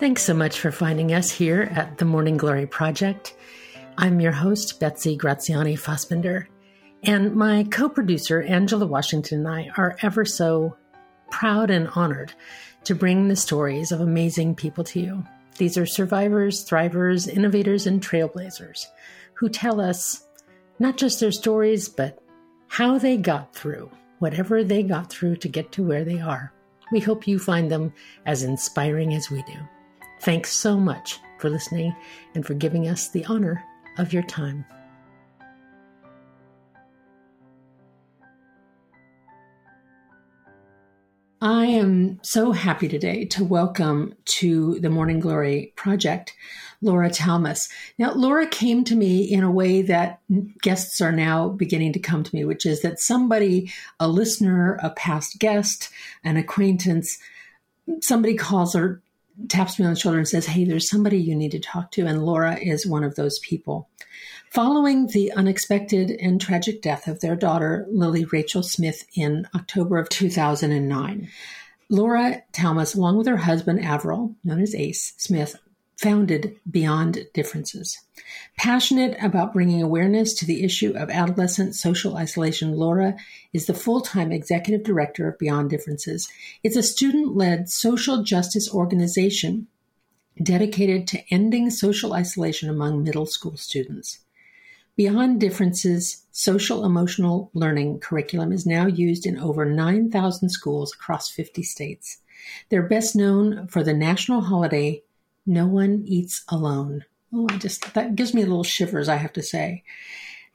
Thanks so much for finding us here at the Morning Glory Project. I'm your host, Betsy Graziani Fassbender, and my co producer, Angela Washington, and I are ever so proud and honored to bring the stories of amazing people to you. These are survivors, thrivers, innovators, and trailblazers who tell us not just their stories, but how they got through whatever they got through to get to where they are. We hope you find them as inspiring as we do. Thanks so much for listening and for giving us the honor of your time. I am so happy today to welcome to the Morning Glory Project Laura Talmus. Now, Laura came to me in a way that guests are now beginning to come to me, which is that somebody, a listener, a past guest, an acquaintance, somebody calls her taps me on the shoulder and says, Hey, there's somebody you need to talk to. And Laura is one of those people. Following the unexpected and tragic death of their daughter, Lili Rachel Smith, in October of 2009, Laura Talmus, along with her husband, Averell, known as Ace Smith, founded Beyond Differences. Passionate about bringing awareness to the issue of adolescent social isolation, Laura is the full time executive director of Beyond Differences. It's a student led social justice organization dedicated to ending social isolation among middle school students. Beyond Differences social emotional learning curriculum is now used in over 9,000 schools across 50 states. They're best known for the national holiday no one eats alone. Oh, I just, that gives me a little shivers, I have to say.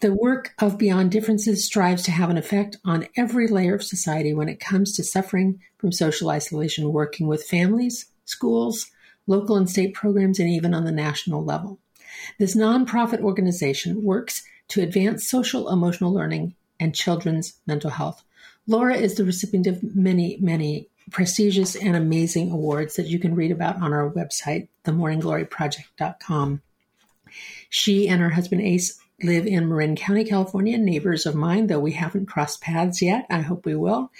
The work of Beyond Differences strives to have an effect on every layer of society when it comes to suffering from social isolation, working with families, schools, local and state programs, and even on the national level. This nonprofit organization works to advance social emotional learning and children's mental health. Laura is the recipient of many, many prestigious and amazing awards that you can read about on our website, themorninggloryproject.com. She and her husband Ace live in Marin County, California, neighbors of mine, though we haven't crossed paths yet. I hope we will.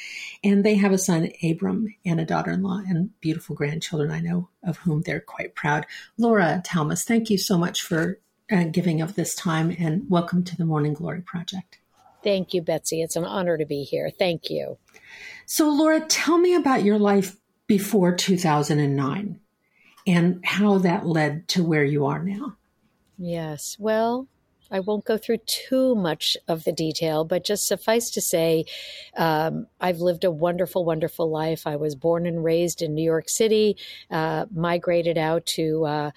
And they have a son, Abram, and a daughter in law, and beautiful grandchildren, I know, of whom they're quite proud. Laura Talmus, thank you so much for uh, giving of this time, and welcome to the Morning Glory Project. Thank you, Betsy. It's an honor to be here. Thank you. So, Laura, tell me about your life before 2009 and how that led to where you are now. Yes. Well, I won't go through too much of the detail, but just suffice to say, um, I've lived a wonderful, wonderful life. I was born and raised in New York City, uh, migrated out to uh,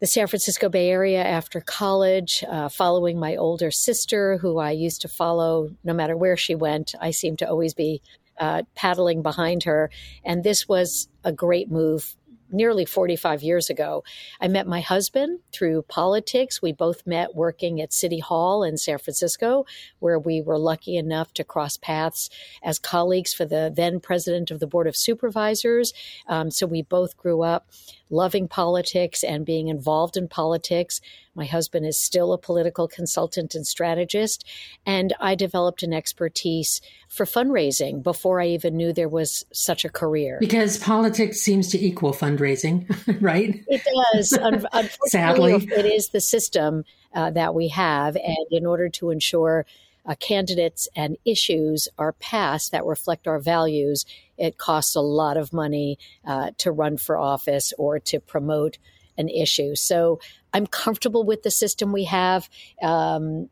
the San Francisco Bay Area after college, uh, following my older sister, who I used to follow no matter where she went. I seemed to always be uh, paddling behind her. And this was a great move nearly 45 years ago. I met my husband through politics. We both met working at City Hall in San Francisco, where we were lucky enough to cross paths as colleagues for the then president of the Board of Supervisors. Um, so we both grew up loving politics and being involved in politics. My husband is still a political consultant and strategist, and I developed an expertise for fundraising before I even knew there was such a career. Because politics seems to equal fundraising, right? It does. Unfortunately, Sadly, it is the system uh, that we have, and in order to ensure uh, candidates and issues are passed that reflect our values, it costs a lot of money uh, to run for office or to promote an issue. So I'm comfortable with the system we have. Um,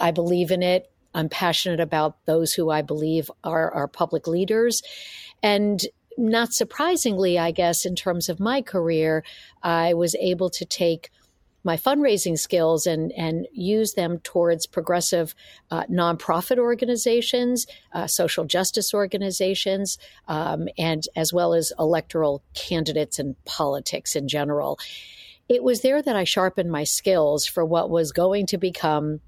I believe in it. I'm passionate about those who I believe are our public leaders. And not surprisingly, I guess, in terms of my career, I was able to take my fundraising skills and and use them towards progressive uh, nonprofit organizations, uh, social justice organizations, um, and as well as electoral candidates and politics in general. It was there that I sharpened my skills for what was going to become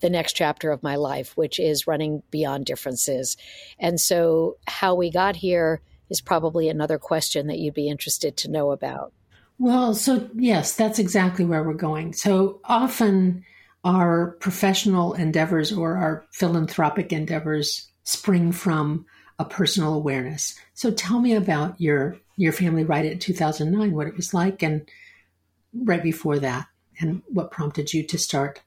the next chapter of my life, which is running beyond differences. And so, how we got here is probably another question that you'd be interested to know about. Well, so yes, that's exactly where we're going. So often our professional endeavors or our philanthropic endeavors spring from a personal awareness. So tell me about your your family right at 2009, what it was like, and right before that, and what prompted you to start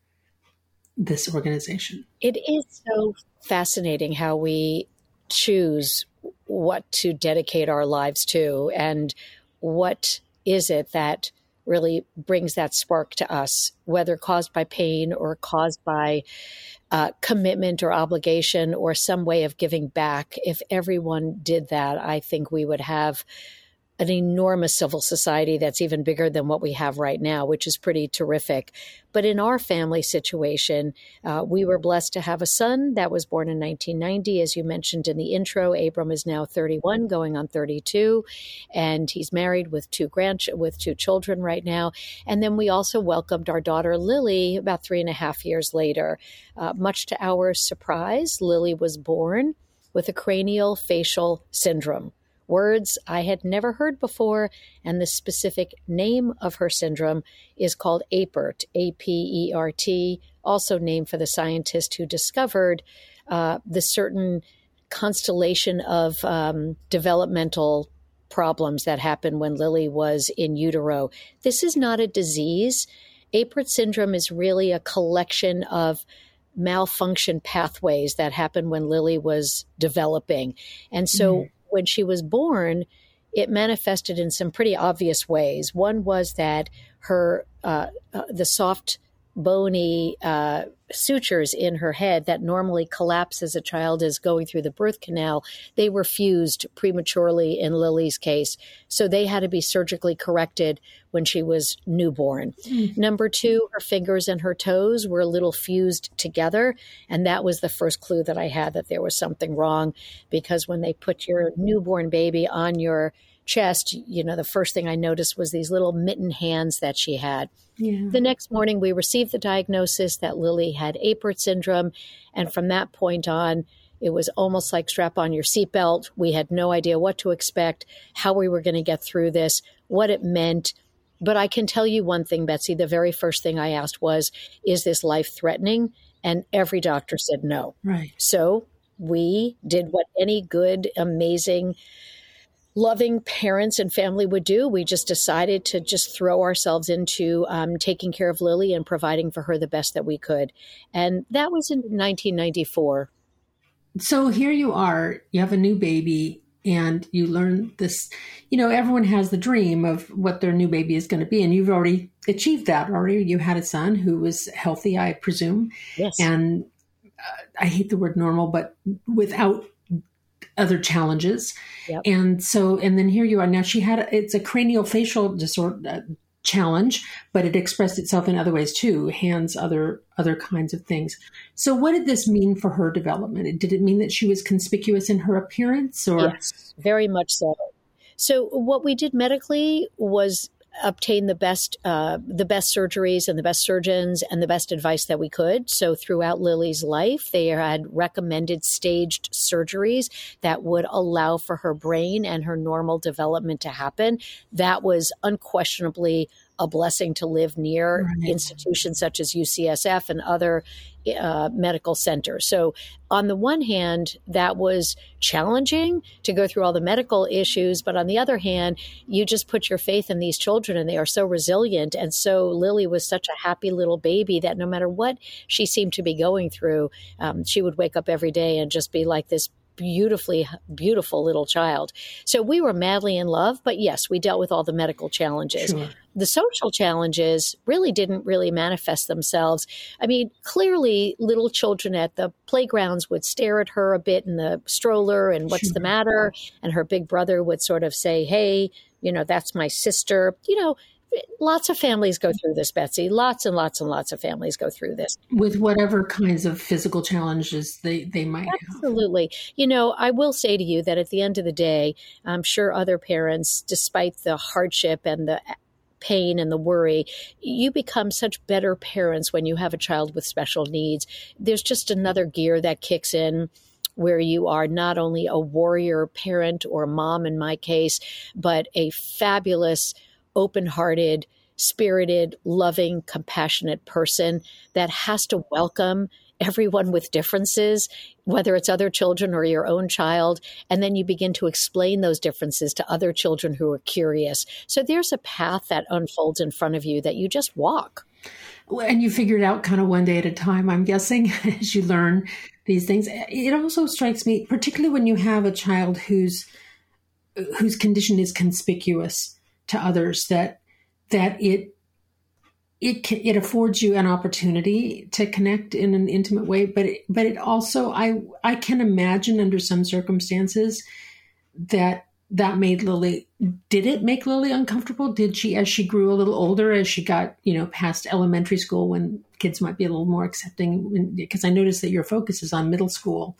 this organization. It is so fascinating how we choose what to dedicate our lives to and what is it that really brings that spark to us, whether caused by pain or caused by uh, commitment or obligation or some way of giving back. If everyone did that, I think we would have an enormous civil society that's even bigger than what we have right now, which is pretty terrific. But in our family situation, uh, we were blessed to have a son that was born in 1990. As you mentioned in the intro, Abram is now 31, going on 32, and he's married with two grand with two children right now. And then we also welcomed our daughter Lili about three and a half years later. Uh, much to our surprise, Lili was born with a cranial facial syndrome words I had never heard before, and the specific name of her syndrome is called APERT, A P E R T, also named for the scientist who discovered uh, the certain constellation of um, developmental problems that happened when Lili was in utero. This is not a disease. APERT syndrome is really a collection of malfunction pathways that happened when Lili was developing. And so mm when she was born, it manifested in some pretty obvious ways. One was that her uh, uh, the soft bony uh, sutures in her head that normally collapse as a child is going through the birth canal, they were fused prematurely in Lili's case. So they had to be surgically corrected when she was newborn. Mm. Number two, her fingers and her toes were a little fused together. And that was the first clue that I had that there was something wrong because when they put your newborn baby on your chest, you know, the first thing I noticed was these little mitten hands that she had. Yeah. The next morning, we received the diagnosis that Lili had Apert syndrome. And from that point on, it was almost like strap on your seatbelt. We had no idea what to expect, how we were going to get through this, what it meant. But I can tell you one thing, Betsy. The very first thing I asked was, Is this life threatening? And every doctor said no. Right. So we did what any good, amazing loving parents and family would do. We just decided to just throw ourselves into um, taking care of Lili and providing for her the best that we could. And that was in 1994. So here you are, you have a new baby, and you learn this. You know, everyone has the dream of what their new baby is going to be, and you've already achieved that already. You had a son who was healthy, I presume. Yes. And uh, I hate the word normal, but without other challenges. Yep. And so, and then here you are. Now she had, it's a cranial facial disorder uh, challenge, but it expressed itself in other ways too, hands, other, other kinds of things. So what did this mean for her development? Did it mean that she was conspicuous in her appearance or? Yes, very much so. So what we did medically was obtain the best uh, the best surgeries and the best surgeons and the best advice that we could. So throughout Lili's life, they had recommended staged surgeries that would allow for her brain and her normal development to happen. That was unquestionably a blessing to live near right. institutions such as UCSF and other uh, medical centers. So, on the one hand, that was challenging to go through all the medical issues, but on the other hand, you just put your faith in these children and they are so resilient. And so, Lili was such a happy little baby that no matter what she seemed to be going through, um, she would wake up every day and just be like this beautifully beautiful little child. So we were madly in love, but yes, we dealt with all the medical challenges. Sure. The social challenges really didn't really manifest themselves. I mean, clearly little children at the playgrounds would stare at her a bit in the stroller and what's the matter? And her big brother would sort of say, "Hey, you know, that's my sister." You know, lots of families go through this, Betsy. Lots and lots and lots of families go through this. With whatever kinds of physical challenges they, they might Absolutely. Have. You know, I will say to you that at the end of the day, I'm sure other parents, despite the hardship and the pain and the worry, you become such better parents when you have a child with special needs. There's just another gear that kicks in where you are not only a warrior parent or mom in my case, but a fabulous open hearted, spirited, loving, compassionate person that has to welcome everyone with differences, whether it's other children or your own child, and then you begin to explain those differences to other children who are curious. So there's a path that unfolds in front of you that you just walk. And you figure it out kind of one day at a time, I'm guessing, as you learn these things. It also strikes me, particularly when you have a child whose whose condition is conspicuous to others, that that it it can, it affords you an opportunity to connect in an intimate way, but it, but it also I I can imagine under some circumstances that that made Lili did it make Lili uncomfortable? Did she as she grew a little older, as she got you know past elementary school, when kids might be a little more accepting? Because I noticed that your focus is on middle school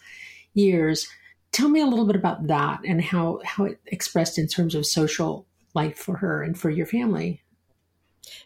years. Tell me a little bit about that and how how it expressed in terms of social life for her and for your family.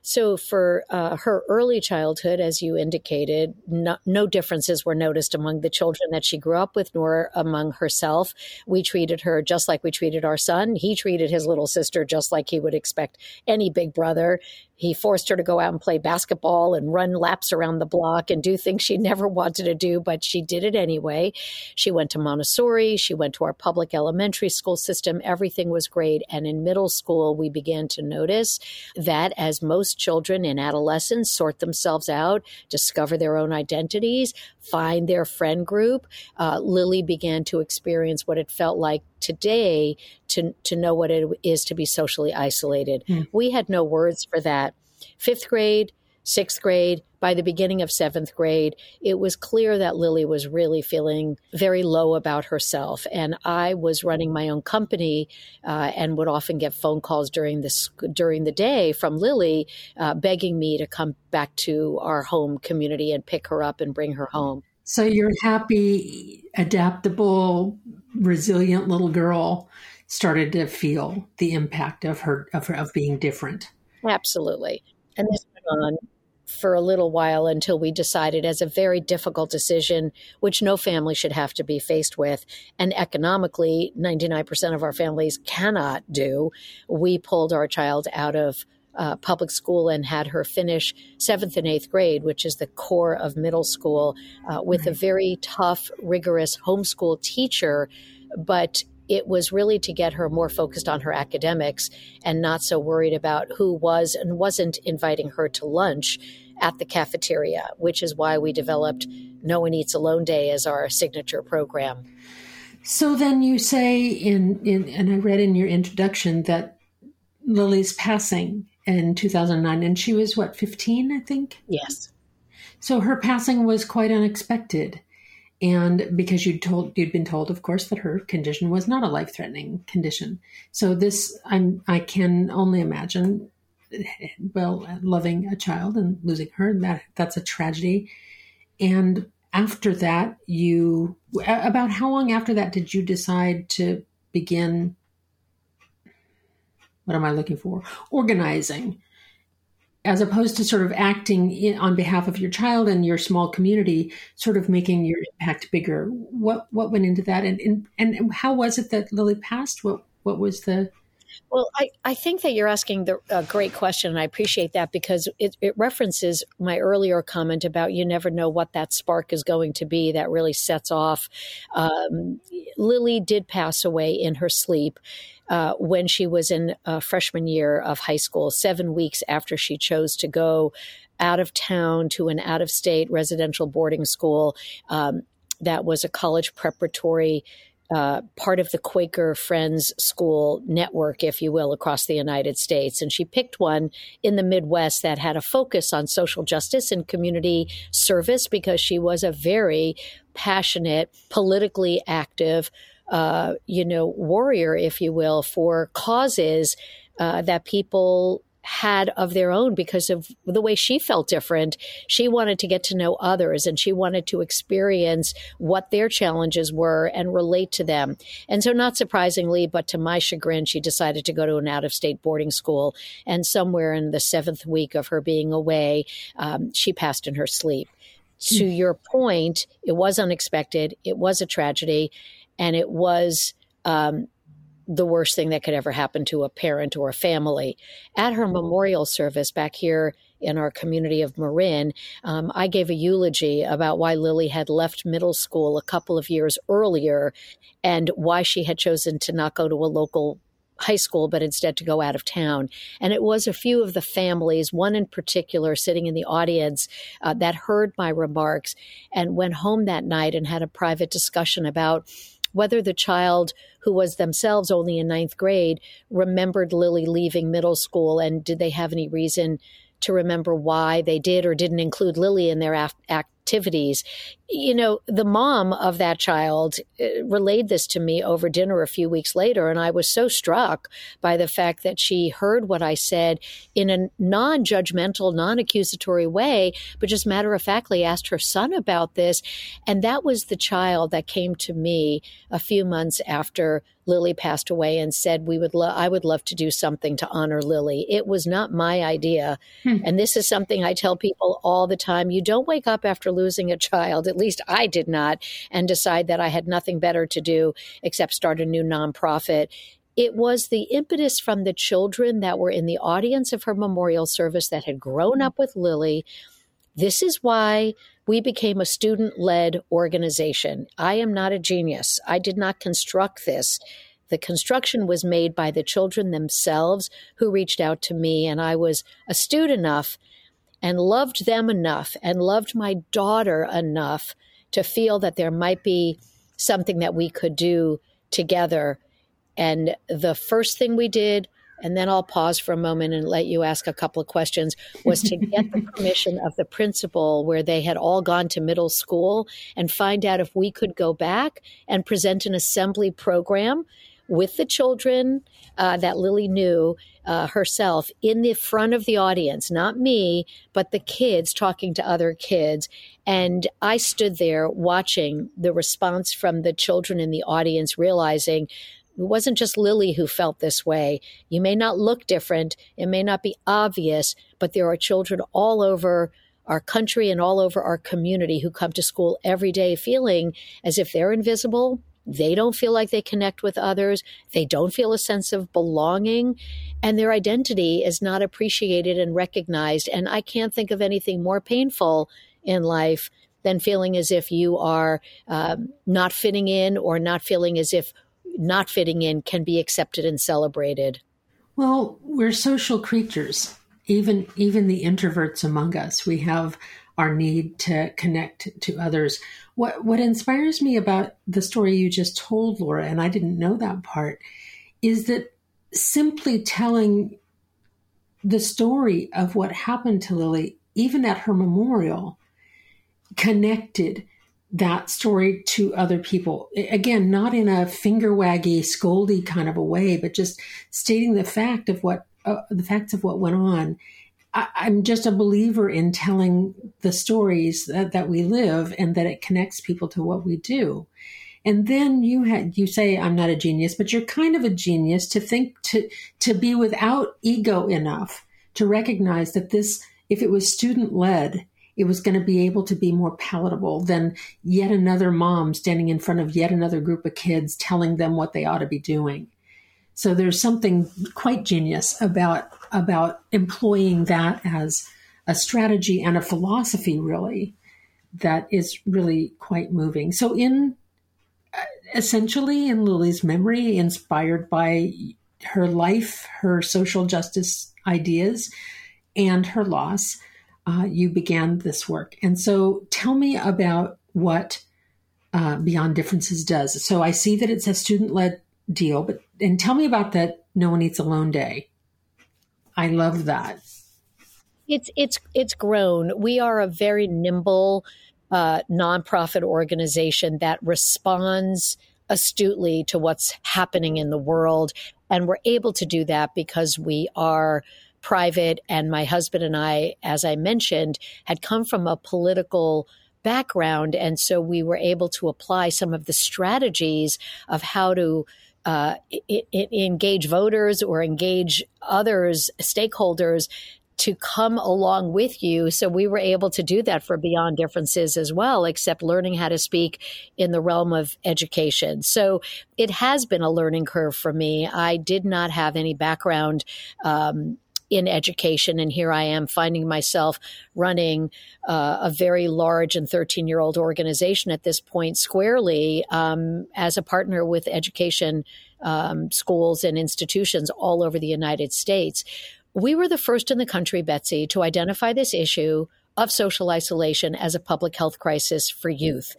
So, for uh, her early childhood, as you indicated, no, no, differences were noticed among the children that she grew up with, nor among herself. We treated her just like we treated our son. He treated his little sister just like he would expect any big brother. He forced her to go out and play basketball and run laps around the block and do things she never wanted to do, but she did it anyway. She went to Montessori. She went to our public elementary school system. Everything was great. And in middle school, we began to notice that as most children in adolescence sort themselves out, discover their own identities, find their friend group, uh, Lili began to experience what it felt like today to, to know what it is to be socially isolated. Mm. We had no words for that. Fifth grade, sixth grade, by the beginning of seventh grade, it was clear that Lili was really feeling very low about herself. And I was running my own company uh, and would often get phone calls during this during the day from Lili, uh, begging me to come back to our home community and pick her up and bring her home. So you're happy, adaptable, resilient little girl started to feel the impact of her of, her, of being different. Absolutely. And this went on for a little while until we decided as a very difficult decision, which no family should have to be faced with. And economically, 99% of our families cannot do. We pulled our child out of uh, public school and had her finish seventh and eighth grade, which is the core of middle school, uh, with right. a very tough, rigorous homeschool teacher. But it was really to get her more focused on her academics and not so worried about who was and wasn't inviting her to lunch at the cafeteria, which is why we developed No One Eats Alone Day as our signature program. So then you say in, in and I read in your introduction that Lili's passing in 2009 and she was what 15 I think? Yes. So her passing was quite unexpected and because you'd told you'd been told of course that her condition was not a life-threatening condition. So this i'm i can only imagine well loving a child and losing her that that's a tragedy. And after that you about how long after that did you decide to begin what am i looking for? Organizing as opposed to sort of acting in, on behalf of your child and your small community, sort of making your impact bigger. What what went into that, and and, and how was it that Lili passed? What what was the well, I, I think that you're asking the, a great question, and I appreciate that because it, it references my earlier comment about you never know what that spark is going to be that really sets off. Um, Lili did pass away in her sleep, uh, when she was in a freshman year of high school, seven weeks after she chose to go out of town to an out of state residential boarding school um, that was a college preparatory. Uh, part of the Quaker Friends School network, if you will, across the United States. And she picked one in the Midwest that had a focus on social justice and community service because she was a very passionate, politically active uh, you know, warrior, if you will, for causes uh, that people had of their own because of the way she felt different. She wanted to get to know others and she wanted to experience what their challenges were and relate to them. And so, not surprisingly, but to my chagrin, she decided to go to an out of state boarding school. And somewhere in the seventh week of her being away, um, she passed in her sleep. To hmm. your point, it was unexpected. It was a tragedy and it was um, the worst thing that could ever happen to a parent or a family. At her memorial service back here in our community of Marin, um, I gave a eulogy about why Lili had left middle school a couple of years earlier and why she had chosen to not go to a local high school, but instead to go out of town. And it was a few of the families, one in particular sitting in the audience, uh, that heard my remarks and went home that night and had a private discussion about whether the child who was themselves only in ninth grade remembered Lili leaving middle school and did they have any reason to remember why they did or didn't include Lili in their act- activities. You know, the mom of that child uh, relayed this to me over dinner a few weeks later, and I was so struck by the fact that she heard what I said in a non judgmental, non accusatory way, but just matter of factly asked her son about this. And that was the child that came to me a few months after Lili passed away and said we would lo- I would love to do something to honor Lili. It was not my idea. Hmm. And this is something I tell people all the time. You don't wake up after losing a child, at least I did not, and decide that I had nothing better to do except start a new nonprofit. It was the impetus from the children that were in the audience of her memorial service that had grown up with Lili. This is why we became a student led organization. I am not a genius. I did not construct this. The construction was made by the children themselves who reached out to me, and I was astute enough and loved them enough and loved my daughter enough to feel that there might be something that we could do together. And the first thing we did and then I'll pause for a moment and let you ask a couple of questions, was to get the permission of the principal where they had all gone to middle school and find out if we could go back and present an assembly program with the children uh, that Lili knew uh, herself in the front of the audience, not me, but the kids talking to other kids. And I stood there watching the response from the children in the audience, realizing it wasn't just Lili who felt this way. You may not look different, it may not be obvious, but there are children all over our country and all over our community who come to school every day feeling as if they're invisible. They don't feel like they connect with others. They don't feel a sense of belonging, and their identity is not appreciated and recognized. And I can't think of anything more painful in life than feeling as if you are um, not fitting in or not feeling as if not fitting in can be accepted and celebrated? Well, we're social creatures. Even even the introverts among us, we have our need to connect to others. What what inspires me about the story you just told, Laura, and I didn't know that part, is that simply telling the story of what happened to Lili, even at her memorial, connected that story to other people. Again, not in a finger waggy, scoldy kind of a way, but just stating the fact of what uh, the facts of what went on. I, am just a believer in telling the stories that, that we live and that it connects people to what we do. And then you had you say I'm not a genius, but you're kind of a genius to think to to be without ego enough to recognize that this, if it was student led, it was going to be able to be more palatable than yet another mom standing in front of yet another group of kids telling them what they ought to be doing. So there's something quite genius about about employing that as a strategy and a philosophy really that is really quite moving. So in essentially in Lili's memory inspired by her life, her social justice ideas and her loss, uh, you began this work. And so tell me about what uh, Beyond Differences does. So I see that it's a student led deal, but and tell me about that No One Eats Alone Day. I love that. It's it's it's grown. We are a very nimble uh, nonprofit organization that responds astutely to what's happening in the world, and we're able to do that because we are private. And my husband and I, as I mentioned, had come from a political background. And so we were able to apply some of the strategies of how to uh, I- I engage voters or engage others, stakeholders to come along with you. So we were able to do that for Beyond Differences as well, except learning how to speak in the realm of education. So it has been a learning curve for me. I did not have any background um, in education. And here I am finding myself running uh, a very large and 13 year old organization at this point squarely um, as a partner with education um, schools and institutions all over the United States. We were the first in the country, Betsy, to identify this issue of social isolation as a public health crisis for youth.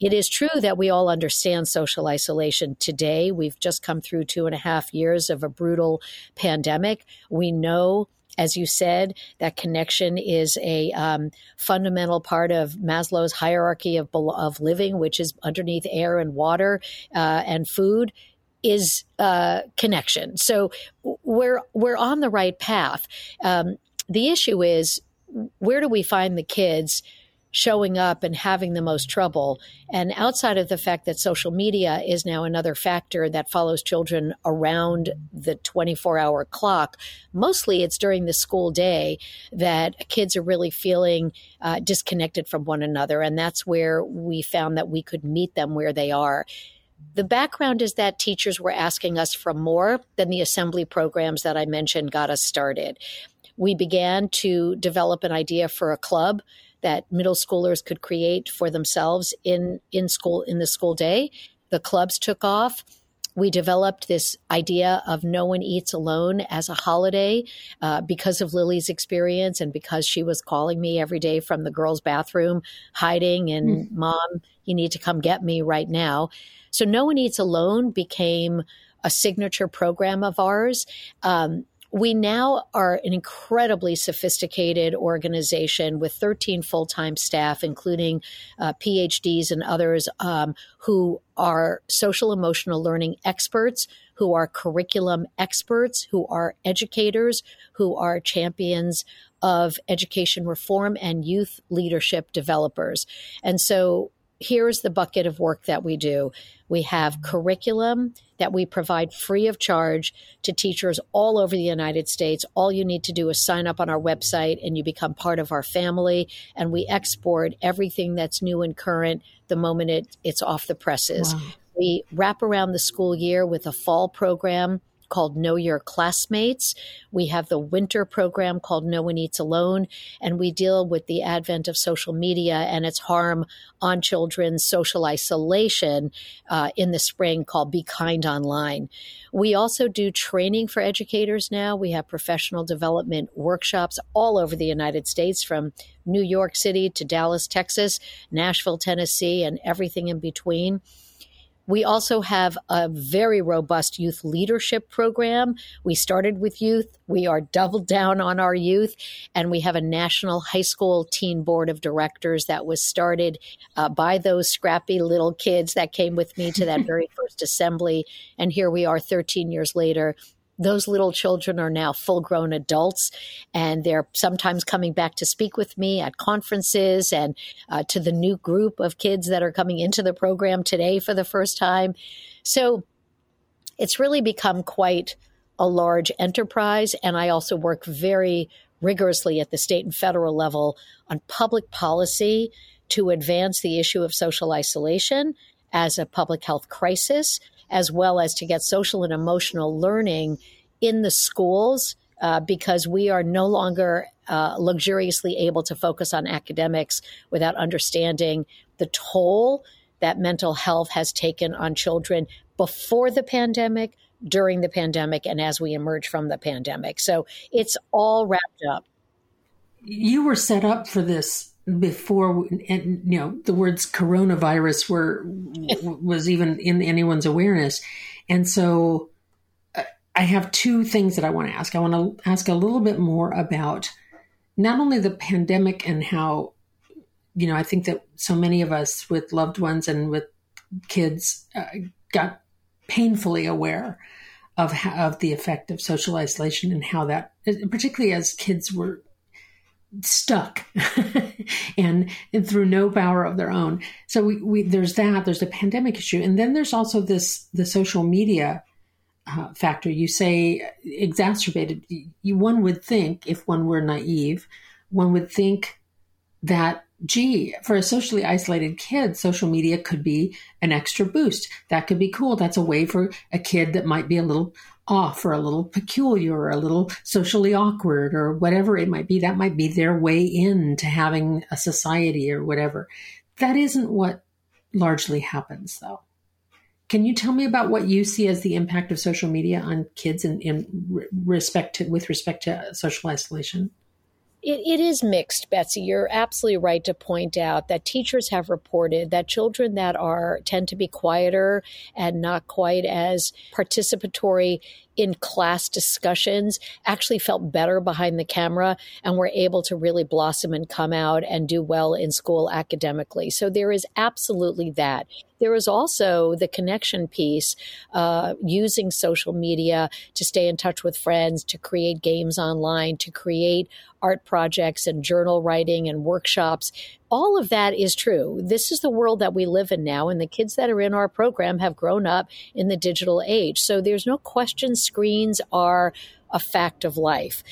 It is true that we all understand social isolation today. We've just come through two and a half years of a brutal pandemic. We know as you said, that connection is a um, fundamental part of Maslow's hierarchy of, of living, which is underneath air and water uh, and food is uh, connection. So we're we're on the right path. Um, the issue is where do we find the kids showing up and having the most trouble? And outside of the fact that social media is now another factor that follows children around the 24 hour clock, mostly it's during the school day that kids are really feeling uh, disconnected from one another. And that's where we found that we could meet them where they are. The background is that teachers were asking us for more than the assembly programs that I mentioned got us started we began to develop an idea for a club that middle schoolers could create for themselves in in school in the school day. The clubs took off. We developed this idea of no one eats alone as a holiday uh, because of Lili's experience and because she was calling me every day from the girls' bathroom, hiding and mm. mom, you need to come get me right now. So no one eats alone became a signature program of ours. Um, we now are an incredibly sophisticated organization with 13 full time staff, including uh, PhDs and others um, who are social emotional learning experts, who are curriculum experts, who are educators, who are champions of education reform and youth leadership developers. And so here's the bucket of work that we do we have curriculum that we provide free of charge to teachers all over the United States. All you need to do is sign up on our website and you become part of our family. And we export everything that's new and current the moment it, it's off the presses. Wow. We wrap around the school year with a fall program called Know Your Classmates. We have the winter program called No One Eats Alone, and we deal with the advent of social media and its harm on children's social isolation uh, in the spring called Be Kind Online. We also do training for educators now. We have professional development workshops all over the United States from New York City to Dallas, Texas, Nashville, Tennessee, and everything in between. We also have a very robust youth leadership program. We started with youth. We are doubled down on our youth. And we have a national high school teen board of directors that was started uh, by those scrappy little kids that came with me to that very first assembly. And here we are 13 years later those little children are now full grown adults and they're sometimes coming back to speak with me at conferences and uh, to the new group of kids that are coming into the program today for the first time. So it's really become quite a large enterprise. And I also work very rigorously at the state and federal level on public policy to advance the issue of social isolation as a public health crisis as well as to get social and emotional learning in the schools uh, because we are no longer uh, luxuriously able to focus on academics without understanding the toll that mental health has taken on children before the pandemic, during the pandemic, and as we emerge from the pandemic. So it's all wrapped up. You were set up for this before and you know the words coronavirus were was even in anyone's awareness. And so uh, i have two things that i want to ask. I want to ask a little bit more about not only the pandemic and how you know i think that so many of us with loved ones and with kids uh, got painfully aware of how, of the effect of social isolation and how that particularly as kids were stuck and, and through no power of their own. So we, we there's that, there's the pandemic issue. And then there's also this, the social media uh, factor. You say exacerbated. You, one would think if one were naive, one would think that gee, for a socially isolated kid, social media could be an extra boost. That could be cool. That's a way for a kid that might be a little off or a little peculiar or a little socially awkward or whatever it might be. That might be their way in to having a society or whatever. That isn't what largely happens, though. Can you tell me about what you see as the impact of social media on kids in, in respect to, with respect to social isolation? It, it is mixed, Betsy. You're absolutely right to point out that teachers have reported that children that are tend to be quieter and not quite as participatory in class discussions actually felt better behind the camera and were able to really blossom and come out and do well in school academically. So there is absolutely that. There is also the connection piece, uh, using social media to stay in touch with friends, to create games online, to create art projects and journal writing and workshops all of that is true. This is the world that we live in now, and the kids that are in our program have grown up in the digital age. So there's no question screens are a fact of life.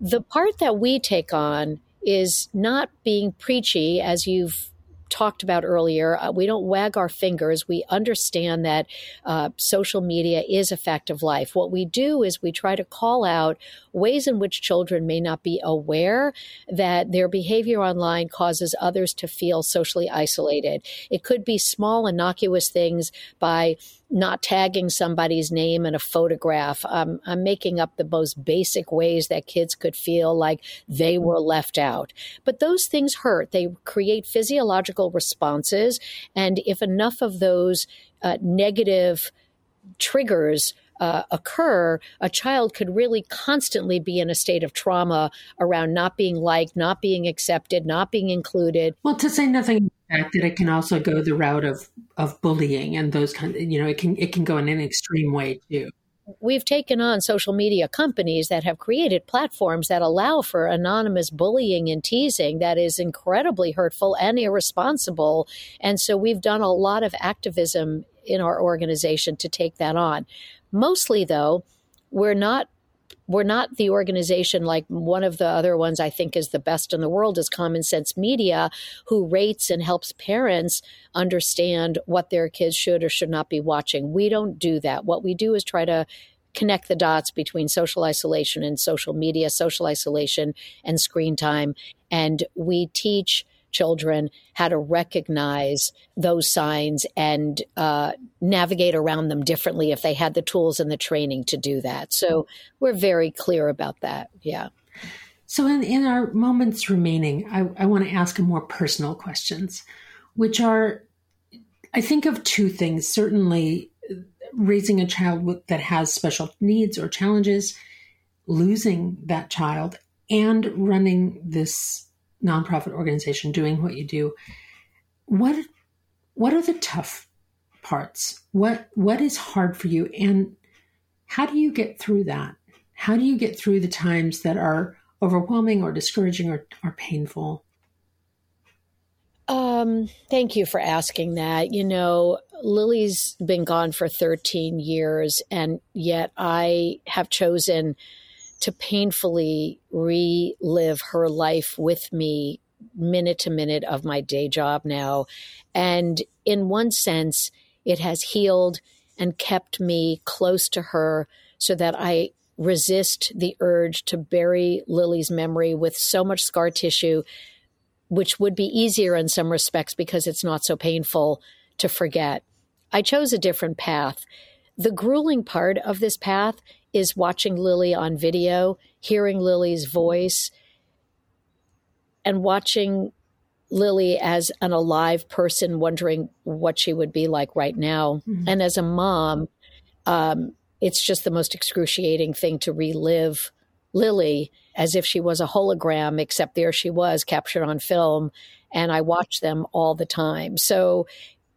The part that we take on is not being preachy, as you've talked about earlier. Uh, we don't wag our fingers. We understand that uh, social media is a fact of life. What we do is we try to call out ways in which children may not be aware that their behavior online causes others to feel socially isolated. It could be small, innocuous things by not tagging somebody's name in a photograph. Um, I'm making up the most basic ways that kids could feel like they were left out. But those things hurt. They create physiological responses. And if enough of those uh, negative triggers uh, occur, a child could really constantly be in a state of trauma around not being liked, not being accepted, not being included. Well, to say nothing fact that it can also go the route of of bullying and those kind of, you know, it can it can go in an extreme way too. We've taken on social media companies that have created platforms that allow for anonymous bullying and teasing that is incredibly hurtful and irresponsible. And so we've done a lot of activism in our organization to take that on. Mostly, though, we're not we're not the organization like one of the other ones I think is the best in the world is Common Sense Media, who rates and helps parents understand what their kids should or should not be watching. We don't do that. What we do is try to connect the dots between social isolation and social media, social isolation and screen time. And we teach children how to recognize those signs and uh, navigate around them differently if they had the tools and the training to do that. So we're very clear about that. Yeah. So, in, in our moments remaining, I, I want to ask more personal questions, which are I think of two things. Certainly, raising a child with, that has special needs or challenges, losing that child, and running this nonprofit organization doing what you do what what are the tough parts? What what is hard for you? And how do you get through that? How do you get through the times that are overwhelming or discouraging or, or painful? Um, thank you for asking that. You know, Lili's been gone for 13 years, and yet I have chosen to painfully relive her life with me minute to minute of my day job now. And in one sense, it has healed and kept me close to her so that I resist the urge to bury Lili's memory with so much scar tissue, which would be easier in some respects because it's not so painful to forget. I chose a different path. The grueling part of this path is watching Lili on video, hearing Lili's voice, and watching Lili as an alive person, wondering what she would be like right now. Mm-hmm. And as a mom, um, it's just the most excruciating thing to relive Lili as if she was a hologram, except there she was captured on film. And I watch them all the time. So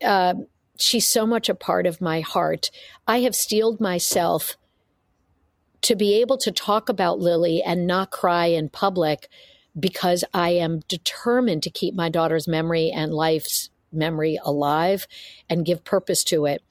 uh, she's so much a part of my heart. I have steeled myself to be able to talk about Lili and not cry in public because I am determined to keep my daughter's memory and life's memory alive and give purpose to it.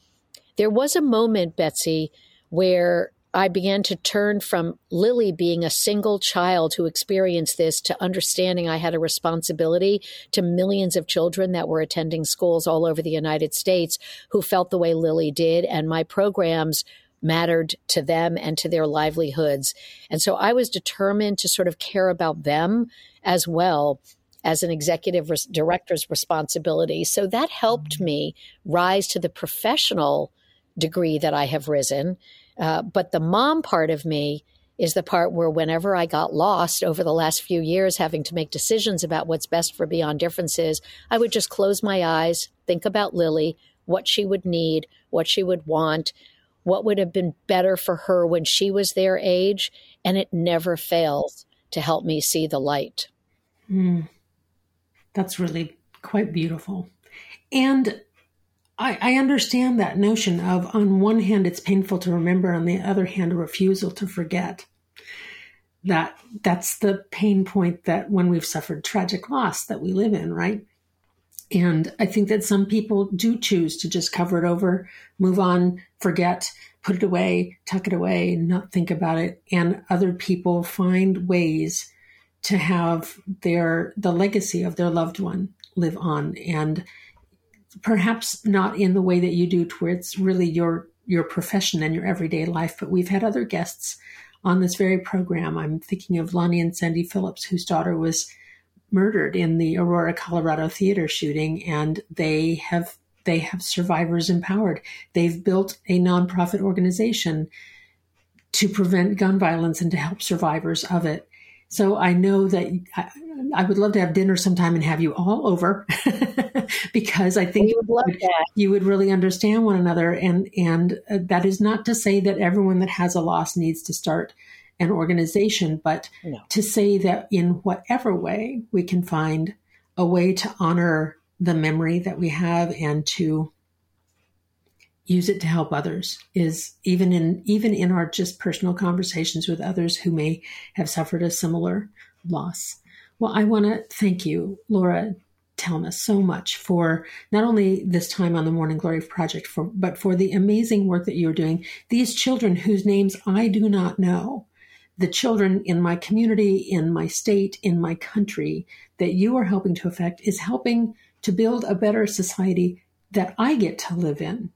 There was a moment, Betsy, where I began to turn from Lili being a single child who experienced this to understanding I had a responsibility to millions of children that were attending schools all over the United States who felt the way Lili did. And my programs mattered to them and to their livelihoods. And so I was determined to sort of care about them as well as an executive res- director's responsibility. So that helped me rise to the professional degree that I have risen. Uh, but the mom part of me is the part where whenever I got lost over the last few years, having to make decisions about what's best for Beyond Differences, I would just close my eyes, think about Lili, what she would need, what she would want, what would have been better for her when she was their age, and it never fails to help me see the light. Mm, that's really quite beautiful. And I, I understand that notion of, on one hand, it's painful to remember, on the other hand, a refusal to forget. That that's the pain point that when we've suffered tragic loss that we live in, right? And I think that some people do choose to just cover it over, move on, forget, put it away, tuck it away, not think about it. And other people find ways to have their the legacy of their loved one live on and perhaps not in the way that you do to where it's really your your profession and your everyday life but we've had other guests on this very program i'm thinking of lonnie and sandy phillips whose daughter was murdered in the Aurora, Colorado theater shooting, and they have they have survivors empowered. They've built a nonprofit organization to prevent gun violence and to help survivors of it. So I know that I, I would love to have dinner sometime and have you all over because I think you would you would really understand one another. And and uh, that is not to say that everyone that has a loss needs to start an organization, but no. to say that in whatever way we can find a way to honor the memory that we have and to use it to help others is even in even in our just personal conversations with others who may have suffered a similar loss. Well, I want to thank you, Laura Talmus, so much for not only this time on the Morning Glory Project, for, but for the amazing work that you're doing. These children whose names I do not know, the children in my community, in my state, in my country that you are helping to affect is helping to build a better society that I get to live in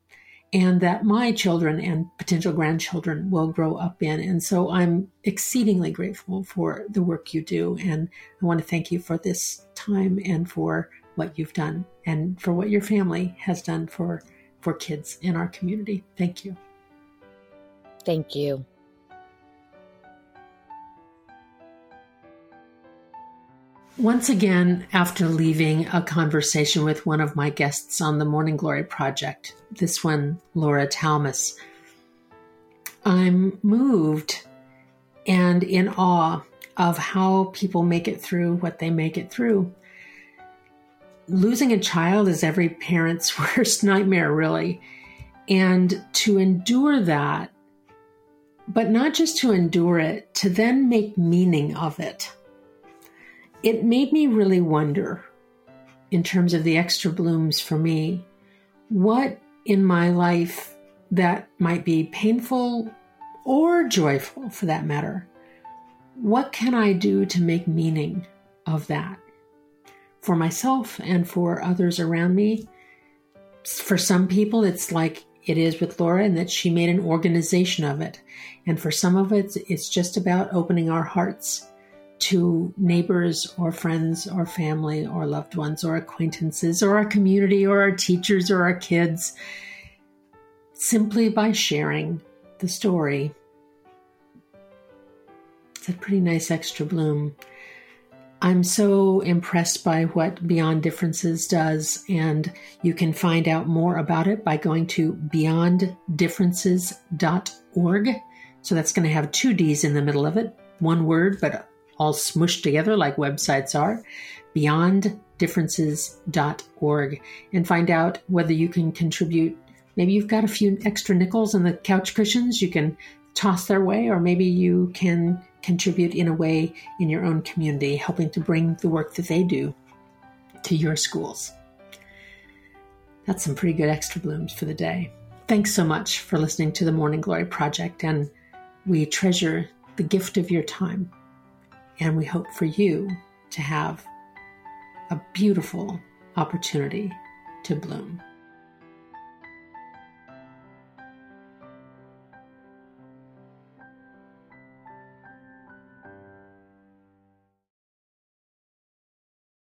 and that my children and potential grandchildren will grow up in. And so I'm exceedingly grateful for the work you do. And I want to thank you for this time and for what you've done and for what your family has done for, for kids in our community. Thank you. Thank you. Once again, after leaving a conversation with one of my guests on the Morning Glory Project, this one, Laura Talmus, I'm moved and in awe of how people make it through what they make it through. Losing a child is every parent's worst nightmare, really. And to endure that, but not just to endure it, to then make meaning of it it made me really wonder, in terms of the extra blooms for me, what in my life that might be painful or joyful for that matter, what can I do to make meaning of that for myself and for others around me? For some people, it's like it is with Laura, and that she made an organization of it. And for some of it, it's just about opening our hearts to neighbors or friends or family or loved ones or acquaintances or our community or our teachers or our kids simply by sharing the story. It's a pretty nice extra bloom. I'm so impressed by what Beyond Differences does, and you can find out more about it by going to beyonddifferences.org. So that's going to have two D's in the middle of it, one word, but all smushed together like websites are, beyonddifferences.org, and find out whether you can contribute. Maybe you've got a few extra nickels in the couch cushions you can toss their way, or maybe you can contribute in a way in your own community, helping to bring the work that they do to your schools. That's some pretty good extra blooms for the day. Thanks so much for listening to the Morning Glory Project and We treasure the gift of your time, and we hope for you to have a beautiful opportunity to bloom.